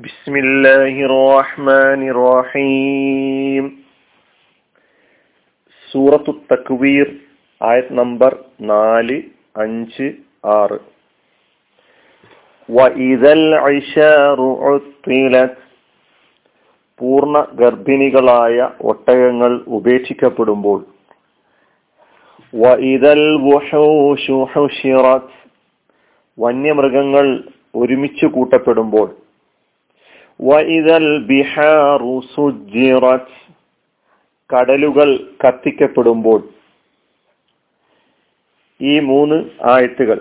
بسم الله الرحمن الرحيم സൂറത്തു തക്വീർ ആയത് നമ്പർ നാല് അഞ്ച് ആറ് വഇദൽ ഐശാറു ഉത്തിലത് പൂർണ്ണ ഗർഭിണികളായ ഒട്ടകങ്ങൾ ഉപേക്ഷിക്കപ്പെടുമ്പോൾ വഇദൽ വുഹൂഷു ഹുശിറത് വന്യമൃഗങ്ങൾ ഒരുമിച്ച് കൂട്ടപ്പെടുമ്പോൾ ബിഹാറു കടലുകൾ കത്തിക്കപ്പെടുമ്പോൾ ഈ മൂന്ന് ആയത്തുകൾ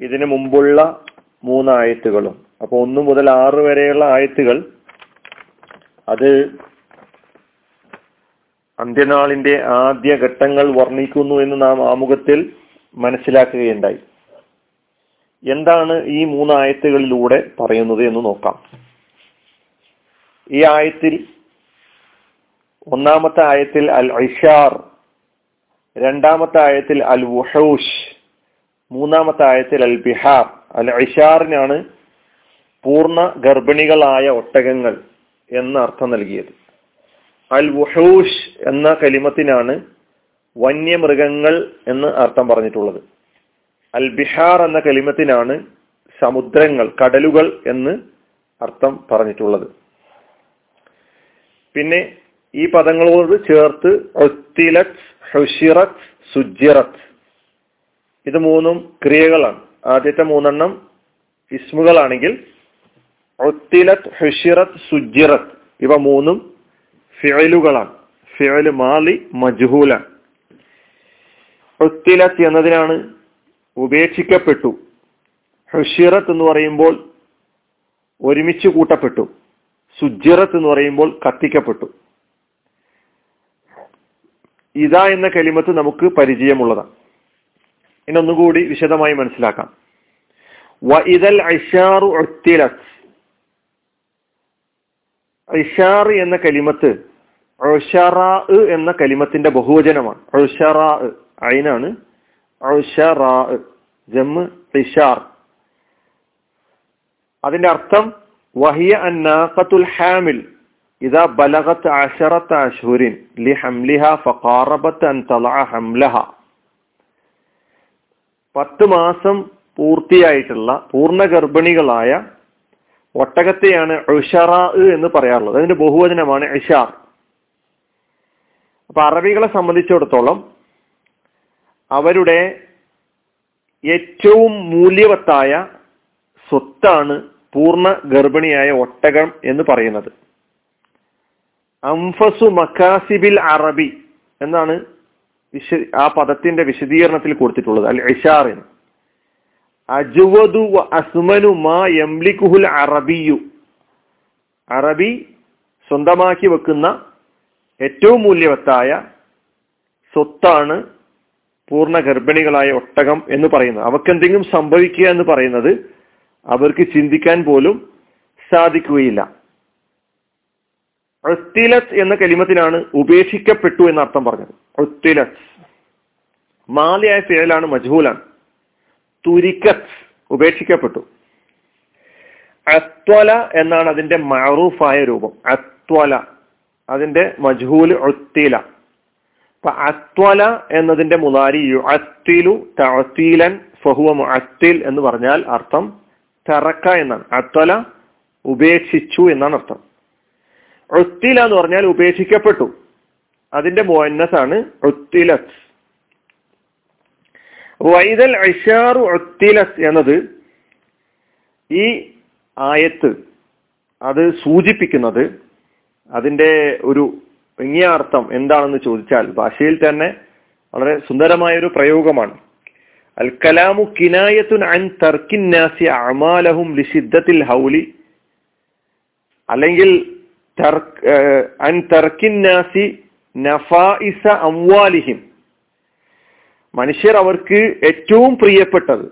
ഇതിനു മുമ്പുള്ള മൂന്ന് ആയത്തുകളും അപ്പൊ ഒന്ന് മുതൽ ആറ് വരെയുള്ള ആയത്തുകൾ അത് അന്ത്യനാളിന്റെ ആദ്യ ഘട്ടങ്ങൾ വർണിക്കുന്നു എന്ന് നാം ആമുഖത്തിൽ മനസ്സിലാക്കുകയുണ്ടായി. എന്താണ് ഈ മൂന്നായത്തുകളിലൂടെ പറയുന്നത് എന്ന് നോക്കാം. ഈ ആയത്തിൽ ഒന്നാമത്തെ ആയത്തിൽ അൽ ഐഷാർ രണ്ടാമത്തെ ആയത്തിൽ അൽ വുഹൂഷ് മൂന്നാമത്തെ ആയത്തിൽ അൽ ബിഹാർ അൽ ഐഷാറിനാണ് പൂർണ ഗർഭിണികളായ ഒട്ടകങ്ങൾ എന്ന അർത്ഥം നൽകിയത്. അൽ വുഹൂഷ് എന്ന കലിമത്തിനാണ് വന്യമൃഗങ്ങൾ എന്ന് അർത്ഥം പറഞ്ഞിട്ടുള്ളത്. അൽ ബിഹാർ എന്ന കലിമത്തിനാണ് സമുദ്രങ്ങൾ കടലുകൾ എന്ന് അർത്ഥം പറഞ്ഞിട്ടുള്ളത്. പിന്നെ ഈ പദങ്ങളോട് ചേർത്ത് ഒത്തിലത് ഹുഷിറത് ഇത് മൂന്നും ക്രിയകളാണ്. ആദ്യത്തെ മൂന്നെണ്ണം ഇസ്മുകളാണെങ്കിൽ ഒത്തിലത് ഹുഷിറത് സുജിറത് ഇവ മൂന്നും ഫിയലുകളാണ് ഫിയലു മാലി മജ്ഹൂലാണ്. ഒത്തിലത്ത് എന്നതിനാണ് ഉപേക്ഷിക്കപ്പെട്ടു. ഹുഷിറത്ത് എന്ന് പറയുമ്പോൾ ഒരുമിച്ച് കൂട്ടപ്പെട്ടു. സുജിറത്ത് എന്ന് പറയുമ്പോൾ കത്തിക്കപ്പെട്ടു. ഇതാ എന്ന കലിമത്ത് നമുക്ക് പരിചയമുള്ളതാണ്. ഇനി വിശദമായി മനസ്സിലാക്കാം. വ ഇതൽ ഐഷാറു ഐഷാർ എന്ന കലിമത്ത് എന്ന കലിമത്തിന്റെ ബഹുവചനമാണ്. ഐനാണ്. അതിന്റെ അർത്ഥം വഹിയ അന്നാഖത്തുൽ ഹാമിൽ ഇതാ ബലഗത്ത് അഷറത്ത് അഷ്ഹുരിൻ ലി ഹംലിഹ ഫഖാറബത്ത് അൻ തലഅ ഹംലഹ. പത്ത് മാസം പൂർത്തിയായിട്ടുള്ള പൂർണ ഗർഭിണികളായ ഒട്ടകത്തെയാണ് ഉഷറ എന്ന് പറയാറുള്ളത്. അതിന്റെ ബഹുവചനമാണ് ഇഷാർ. അപ്പൊ അറബികളെ സംബന്ധിച്ചിടത്തോളം അവരുടെ ഏറ്റവും മൂല്യവത്തായ സ്വത്താണ് പൂർണ ഗർഭിണിയായ ഒട്ടകം എന്ന് പറയുന്നത്. അംഫസു മക്കാസിബിൽ അറബി എന്നാണ് വിശ ആ പദത്തിന്റെ വിശദീകരണത്തിൽ കൊടുത്തിട്ടുള്ളത്. അൽ ഇഷാറിന് അജുവദു അസ്മനു മാ എംലിഖുൽ അറബിയു. അറബി സ്വന്തമാക്കി വെക്കുന്ന ഏറ്റവും മൂല്യവത്തായ സ്വത്താണ് പൂർണ ഗർഭിണികളായ ഒട്ടകം എന്ന് പറയുന്നത്. അവർക്ക് എന്തെങ്കിലും സംഭവിക്കുക എന്ന് പറയുന്നത് അവർക്ക് ചിന്തിക്കാൻ പോലും സാധിക്കുകയില്ല. ഒത്തിലത്ത് എന്ന കലിമത്തിനാണ് ഉപേക്ഷിക്കപ്പെട്ടു എന്ന അർത്ഥം പറഞ്ഞത്. ഒത്തിലത്ത് മാലിയായ പേരിലാണ് മജ്ഹൂലാണ്. തുരിക്കത്ത് ഉപേക്ഷിക്കപ്പെട്ടു. അത്വല എന്നാണ് അതിന്റെ മറൂഫായ രൂപം. അത്വല. അതിന്റെ മജ്ഹൂൽ ഒത്തില അത്വല എന്നതിന്റെ മുതാരി അത്തിലു തഅത്തീലൻ ഫഹുവ മുഅത്തിൽ എന്ന് പറഞ്ഞാൽ അർത്ഥം തറക്ക എന്നാണ്. അത്വല ഉപേക്ഷിച്ചു എന്നാണ് അർത്ഥം. ഒത്തില എന്ന് പറഞ്ഞാൽ ഉപേക്ഷിക്കപ്പെട്ടു. അതിന്റെ മോന്നസാണ് ഒത്തിലത്ത് വൈദൽ ഐഷാറു ഒത്തിലത്ത് എന്നത് ഈ ആയത്ത് അത് സൂചിപ്പിക്കുന്നത് അതിന്റെ ഒരു ഭംഗിയ അർത്ഥം എന്താണെന്ന് ചോദിച്ചാൽ ഭാഷയിൽ തന്നെ വളരെ സുന്ദരമായ ഒരു പ്രയോഗമാണ്. അൽ കലാമു കിനായത്തുൻ അൻ തർക്കിന്നാസി അമാലഹും ലിഷിദ്ദത്തിൽ ഹൗലി. അല്ലെങ്കിൽ അൻ തർക്കിന്നാസി നഫായിസ അംവാലിഹിം. മനുഷ്യർ അവർക്ക് ഏറ്റവും പ്രിയപ്പെട്ടത്.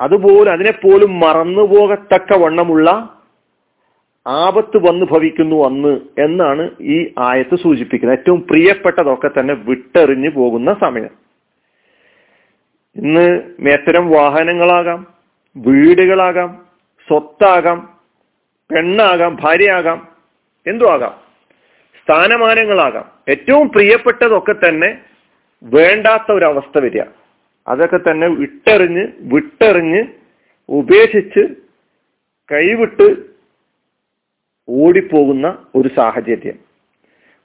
അതുപോലെ അതിനെപ്പോലും മറന്നുപോകത്തക്ക വണ്ണമുള്ള ആപത്ത് വന്ന് ഭവിക്കുന്നു അന്ന് എന്നാണ് ഈ ആയത്ത് സൂചിപ്പിക്കുന്നത്. ഏറ്റവും പ്രിയപ്പെട്ടതൊക്കെ തന്നെ വിട്ടെറിഞ്ഞു പോകുന്ന സമയം. ഇന്ന് മേത്തരം വാഹനങ്ങളാകാം വീടുകളാകാം സ്വത്താകാം പെണ്ണാകാം ഭാര്യയാകാം എന്തു ആകാം. സ്ഥാനമാനങ്ങളാകാം. ഏറ്റവും പ്രിയപ്പെട്ടതൊക്കെ തന്നെ വേണ്ടാത്ത ഒരവസ്ഥ വരിക. അതൊക്കെ തന്നെ ഇട്ടെറിഞ്ഞ് വിട്ടെറിഞ്ഞ് ഉപേക്ഷിച്ച് കൈവിട്ട് ഓടിപ്പോകുന്ന ഒരു സാഹചര്യം.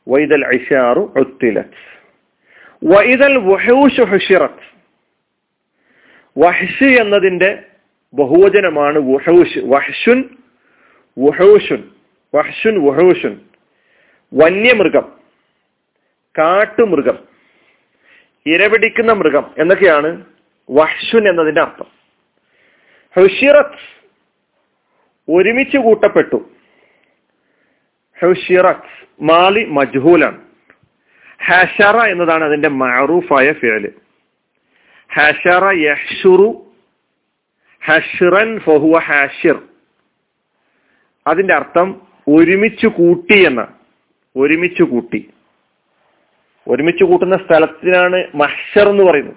വൈദൽ ഐഷാറു ഒത്തിലത്ത് വൈദൽ വഹൂഷ് വഹ്ഷ് എന്നതിന്റെ ബഹുവചനമാണ് വഹൂഷ്. വഹ്ഷുൻ വഹൂഷുൻ. വഹ്ഷുൻ വഹൂഷുൻ. വന്യമൃഗം. കാട്ടുമൃഗം. ഇരപിടിക്കുന്ന മൃഗം എന്നൊക്കെയാണ് വഹ്ഷുൻ എന്നതിന്റെ അർത്ഥം. ഹുഷിറത്ത് ഒരുമിച്ച് കൂട്ടപ്പെട്ടു. ഹുഷിറത്ത് മജ്ഹൂലാണ്. ഹാഷറ എന്നതാണ് അതിന്റെ മാറൂഫായ ഫേൽ ഹാഷറ യഹ്ഷുറു ഹഷ്റൻ ഫഹുവ ഹാഷിർ. അതിന്റെ അർത്ഥം ഒരുമിച്ച് കൂട്ടി എന്ന ഒരുമിച്ച് കൂട്ടി. ഒരുമിച്ച് കൂട്ടുന്ന സ്ഥലത്തിനാണ് മഹ്ഷർ എന്ന് പറയുന്നത്.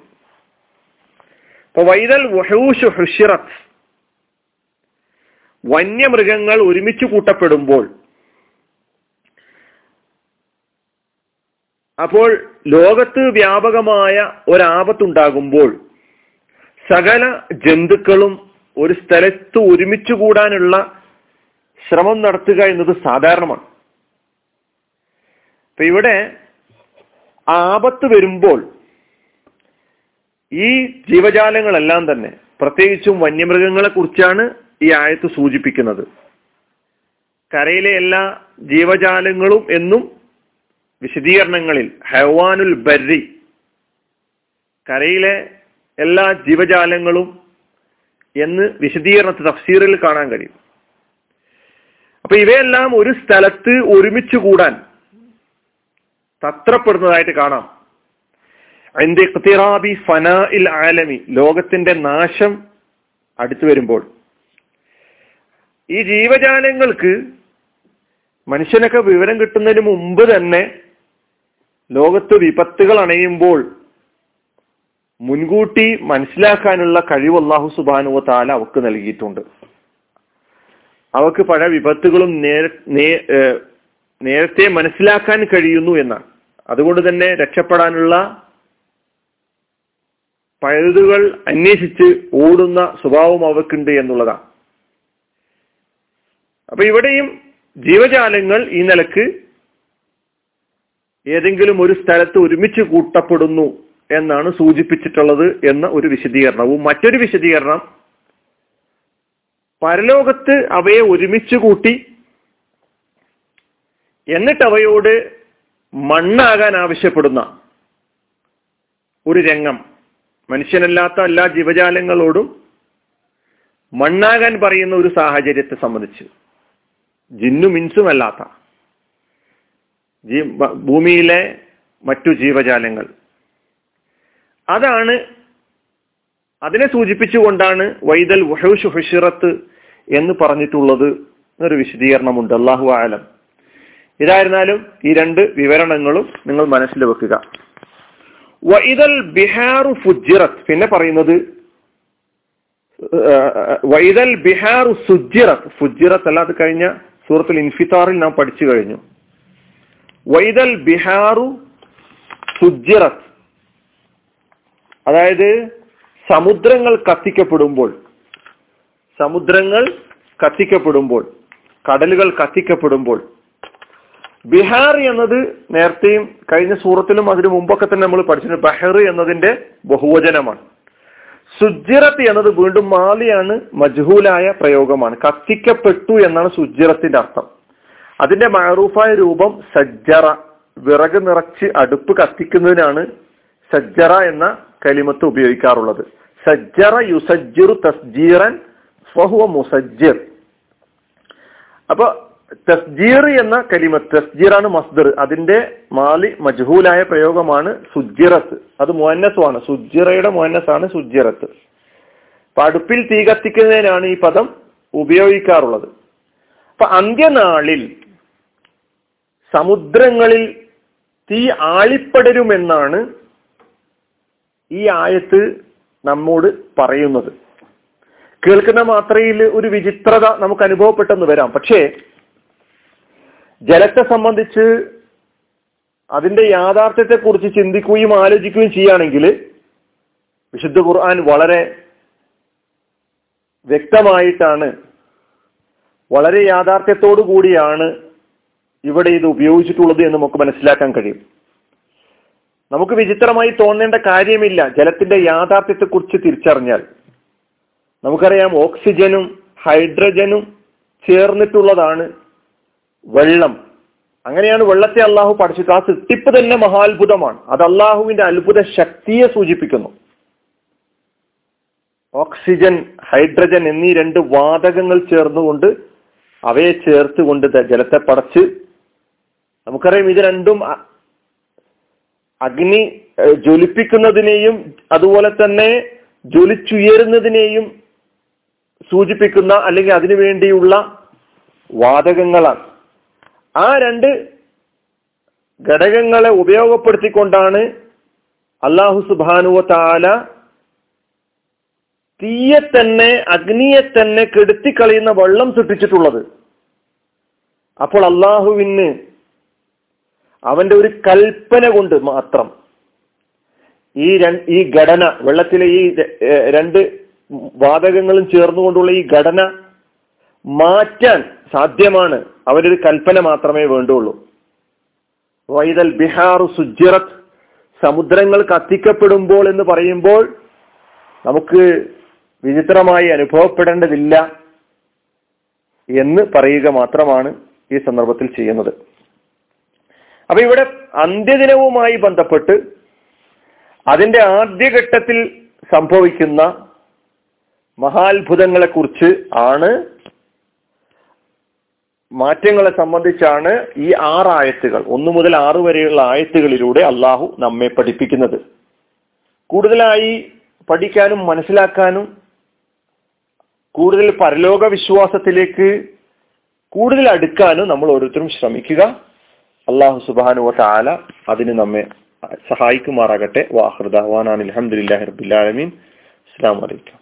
ഇപ്പൊ വൈതൽ വന്യമൃഗങ്ങൾ ഒരുമിച്ച് കൂട്ടപ്പെടുമ്പോൾ അപ്പോൾ ലോകത്ത് വ്യാപകമായ ഒരാപത്തുണ്ടാകുമ്പോൾ സകല ജന്തുക്കളും ഒരു സ്ഥലത്ത് ഒരുമിച്ച് കൂടാനുള്ള ശ്രമം നടത്തുക എന്നത് സാധാരണമാണ്. അപ്പൊ ഇവിടെ ആപത്ത് വരുമ്പോൾ ഈ ജീവജാലങ്ങളെല്ലാം തന്നെ പ്രത്യേകിച്ചും വന്യമൃഗങ്ങളെ കുറിച്ചാണ് ഈ ആയത്ത് സൂചിപ്പിക്കുന്നത്. കരയിലെ എല്ലാ ജീവജാലങ്ങളും എന്നും വിശദീകരണങ്ങളിൽ ഹവാനുൽ ബരി കരയിലെ എല്ലാ ജീവജാലങ്ങളും എന്ന് വിശദീകരണത്തെ തഫ്സീറിൽ കാണാൻ കഴിയും. അപ്പൊ ഇവയെല്ലാം ഒരു സ്ഥലത്ത് ഒരുമിച്ച് കൂടാൻ തത്രപ്പെടുന്നതായിട്ട് കാണാം. എന്തിറാബി ഫന ഇൽ ആലമി ലോകത്തിന്റെ നാശം അടുത്തു വരുമ്പോൾ. ഈ ജീവജാലങ്ങൾക്ക് മനുഷ്യനൊക്കെ വിവരം കിട്ടുന്നതിന് മുമ്പ് തന്നെ ലോകത്ത് വിപത്തുകൾ അണയുമ്പോൾ മുൻകൂട്ടി മനസ്സിലാക്കാനുള്ള കഴിവ് അള്ളാഹു സുബാനുവ താല അവക്ക് നൽകിയിട്ടുണ്ട്. അവക്ക് പഴയ വിപത്തുകളും നേരത്തെ മനസ്സിലാക്കാൻ കഴിയുന്നു എന്നാണ്. അതുകൊണ്ട് തന്നെ രക്ഷപ്പെടാനുള്ള പഴുതുകൾ അന്വേഷിച്ച് ഓടുന്ന സ്വഭാവം അവക്കുണ്ട് എന്നുള്ളതാണ്. അപ്പൊ ഇവിടെയും ജീവജാലങ്ങൾ ഈ നിലയ്ക്ക് ഏതെങ്കിലും ഒരു സ്ഥലത്ത് ഒരുമിച്ച് കൂട്ടപ്പെടുന്നു എന്നാണ് സൂചിപ്പിച്ചിട്ടുള്ളത് എന്ന ഒരു വിശദീകരണവും മറ്റൊരു വിശദീകരണം പരലോകത്ത് അവയെ ഒരുമിച്ച് കൂട്ടി എന്നിട്ട് അവയോട് മണ്ണാകാൻ ആവശ്യപ്പെടുന്ന ഒരു രംഗം. മനുഷ്യനല്ലാത്ത എല്ലാ ജീവജാലങ്ങളോടും മണ്ണാകാൻ പറയുന്ന ഒരു സാഹചര്യത്തെ സംബന്ധിച്ച് ജിന്നും മിൻസുമല്ലാത്ത ജീ ഭൂമിയിലെ മറ്റു ജീവജാലങ്ങൾ. അതാണ് അതിനെ സൂചിപ്പിച്ചുകൊണ്ടാണ് വൈദൽ വഹൂഷ് ഹുഷിറത്ത് എന്ന് പറഞ്ഞിട്ടുള്ളത് എന്നൊരു വിശദീകരണമുണ്ട്. അള്ളാഹു ആലം ഇതായിരുന്നാലും ഈ രണ്ട് വിവരണങ്ങളും നിങ്ങൾ മനസ്സിൽ വെക്കുക. വൈദൽ ബിഹാറു ഫുജിറത്ത്. പിന്നെ പറയുന്നത് വൈദൽ ബിഹാറു സുജിറത്ത്. ഫുജിറത്ത് അല്ലാതെ കഴിഞ്ഞ സൂറത്തുൽ ഇൻഫിത്താറിൽ നാം പഠിച്ചു കഴിഞ്ഞു. വൈദൽ ബിഹാറു സുജിറത്ത് അതായത് സമുദ്രങ്ങൾ കത്തിക്കപ്പെടുമ്പോൾ സമുദ്രങ്ങൾ കത്തിക്കപ്പെടുമ്പോൾ കടലുകൾ കത്തിക്കപ്പെടുമ്പോൾ. ബിഹാർ എന്നത് നേരത്തെയും കഴിഞ്ഞ സൂറത്തിലും അതിനു മുമ്പൊക്കെ തന്നെ നമ്മൾ പഠിച്ചിട്ടുണ്ട് ബഹർ എന്നതിന്റെ ബഹുവചനമാണ്. സുജിറത്ത് എന്നത് വീണ്ടും മാലിയാണ് മജ്ഹൂലായ പ്രയോഗമാണ്. കത്തിക്കപ്പെട്ടു എന്നാണ് സുജിറത്തിന്റെ അർത്ഥം. അതിന്റെ മാറൂഫായ രൂപം സജ്ജറ. വിറക് നിറച്ച് അടുപ്പ് കത്തിക്കുന്നതിനാണ് സജ്ജറ എന്ന കലിമത്ത് ഉപയോഗിക്കാറുള്ളത്. സജ്ജറ യുസജ്ജിറു തസ്ജീറൻ ഫഹുവ മുസജ്ജിർ. അപ്പൊ തസ്ജീർ എന്ന കലിമത്ത് തസ്ജീറാണ് മസ്ദർ. അതിന്റെ മാലി മജ്ഹൂലായ പ്രയോഗമാണ് സുജിറത്ത് അത് മുഹന്നസുമാണ് സുജിറയുടെ മുഹന്നസാണ് സുജിറത്ത് അപ്പൊ അടുപ്പിൽ തീ കത്തിക്കുന്നതിനാണ് ഈ പദം ഉപയോഗിക്കാറുള്ളത്. അപ്പൊ അന്ത്യനാളിൽ സമുദ്രങ്ങളിൽ തീ ആളിപ്പടരുമെന്നാണ് ഈ ആയത്ത് നമ്മോട് പറയുന്നത്. കേൾക്കുന്ന മാത്രയിൽ ഒരു വിചിത്രത നമുക്ക് അനുഭവപ്പെട്ടെന്ന് വരാം. പക്ഷേ ജലത്തെ സംബന്ധിച്ച് അതിന്റെ യാഥാർത്ഥ്യത്തെ കുറിച്ച് ചിന്തിക്കുകയും ആലോചിക്കുകയും ചെയ്യുകയാണെങ്കിൽ വിശുദ്ധ ഖുർആൻ വളരെ വ്യക്തമായിട്ടാണ് വളരെ യാഥാർത്ഥ്യത്തോടു കൂടിയാണ് ഇവിടെ ഇത് ഉപയോഗിച്ചിട്ടുള്ളത് എന്ന് നമുക്ക് മനസ്സിലാക്കാൻ കഴിയും. നമുക്ക് വിചിത്രമായി തോന്നേണ്ട കാര്യമില്ല. ജലത്തിന്റെ യാഥാർത്ഥ്യത്തെക്കുറിച്ച് തിരിച്ചറിഞ്ഞാൽ. നമുക്കറിയാം ഓക്സിജനും ഹൈഡ്രജനും ചേർന്നിട്ടുള്ളതാണ് വെള്ളം. അങ്ങനെയാണ് വെള്ളത്തെ അള്ളാഹു പഠിച്ചിട്ട് ആ സൃഷ്ടിപ്പ് തന്നെ മഹാത്ഭുതമാണ്. അത് അള്ളാഹുവിന്റെ അത്ഭുത ശക്തിയെ സൂചിപ്പിക്കുന്നു. ഓക്സിജൻ ഹൈഡ്രജൻ എന്നീ രണ്ട് വാതകങ്ങൾ ചേർന്നുകൊണ്ട് അവയെ ചേർത്തുകൊണ്ട് ജലത്തെ പടച്ച് നമുക്കറിയാം ഇത് രണ്ടും അഗ്നി ജ്വലിപ്പിക്കുന്നതിനെയും അതുപോലെ തന്നെ ജ്വലിച്ചുയരുന്നതിനെയും സൂചിപ്പിക്കുന്ന അല്ലെങ്കിൽ അതിനു വേണ്ടിയുള്ള വാതകങ്ങളാണ്. ആ രണ്ട് ഘടകങ്ങളെ ഉപയോഗപ്പെടുത്തിക്കൊണ്ടാണ് അള്ളാഹു സുബാനുവ താല തീയെ തന്നെ അഗ്നിയെ തന്നെ കെടുത്തിക്കളയുന്ന വെള്ളം സൃഷ്ടിച്ചിട്ടുള്ളത്. അപ്പോൾ അള്ളാഹുവിന് അവന്റെ ഒരു കൽപ്പന കൊണ്ട് മാത്രം ഈ ഈ ഘടന വെള്ളത്തിലെ ഈ രണ്ട് വാതകങ്ങളും ചേർന്നുകൊണ്ടുള്ള ഈ ഘടന മാറ്റാൻ സാധ്യമാണ് അവരൊരു കൽപ്പന മാത്രമേ വേണ്ടുള്ളൂ. വൈതൽ ബിഹാർ സുജിറത്ത് സമുദ്രങ്ങൾ കത്തിക്കപ്പെടുമ്പോൾ എന്ന് പറയുമ്പോൾ നമുക്ക് വിചിത്രമായി അനുഭവപ്പെടേണ്ടതില്ല എന്ന് പറയുക മാത്രമാണ് ഈ സന്ദർഭത്തിൽ ചെയ്യുന്നത്. അപ്പൊ ഇവിടെ അന്ത്യദിനവുമായി ബന്ധപ്പെട്ട് അതിന്റെ ആദ്യഘട്ടത്തിൽ സംഭവിക്കുന്ന മഹാത്ഭുതങ്ങളെ കുറിച്ച് ആണ് മാറ്റങ്ങളെ സംബന്ധിച്ചാണ് ഈ ആറ് ആയത്തുകൾ. ഒന്നു മുതൽ ആറ് വരെയുള്ള ആയത്തുകളിലൂടെ അള്ളാഹു നമ്മെ പഠിപ്പിക്കുന്നത്. കൂടുതലായി പഠിക്കാനും മനസ്സിലാക്കാനും കൂടുതൽ പരലോക വിശ്വാസത്തിലേക്ക് കൂടുതൽ അടുക്കാനും നമ്മൾ ഓരോരുത്തരും ശ്രമിക്കുക. അള്ളാഹു സുബാനു താല അതിന് നമ്മെ സഹായിക്കുമാറാകട്ടെ. വാഹൃദാൻ അലഹമുല്ലാ റബുല്ലാലമീൻ അസ്സാം വലൈക്കും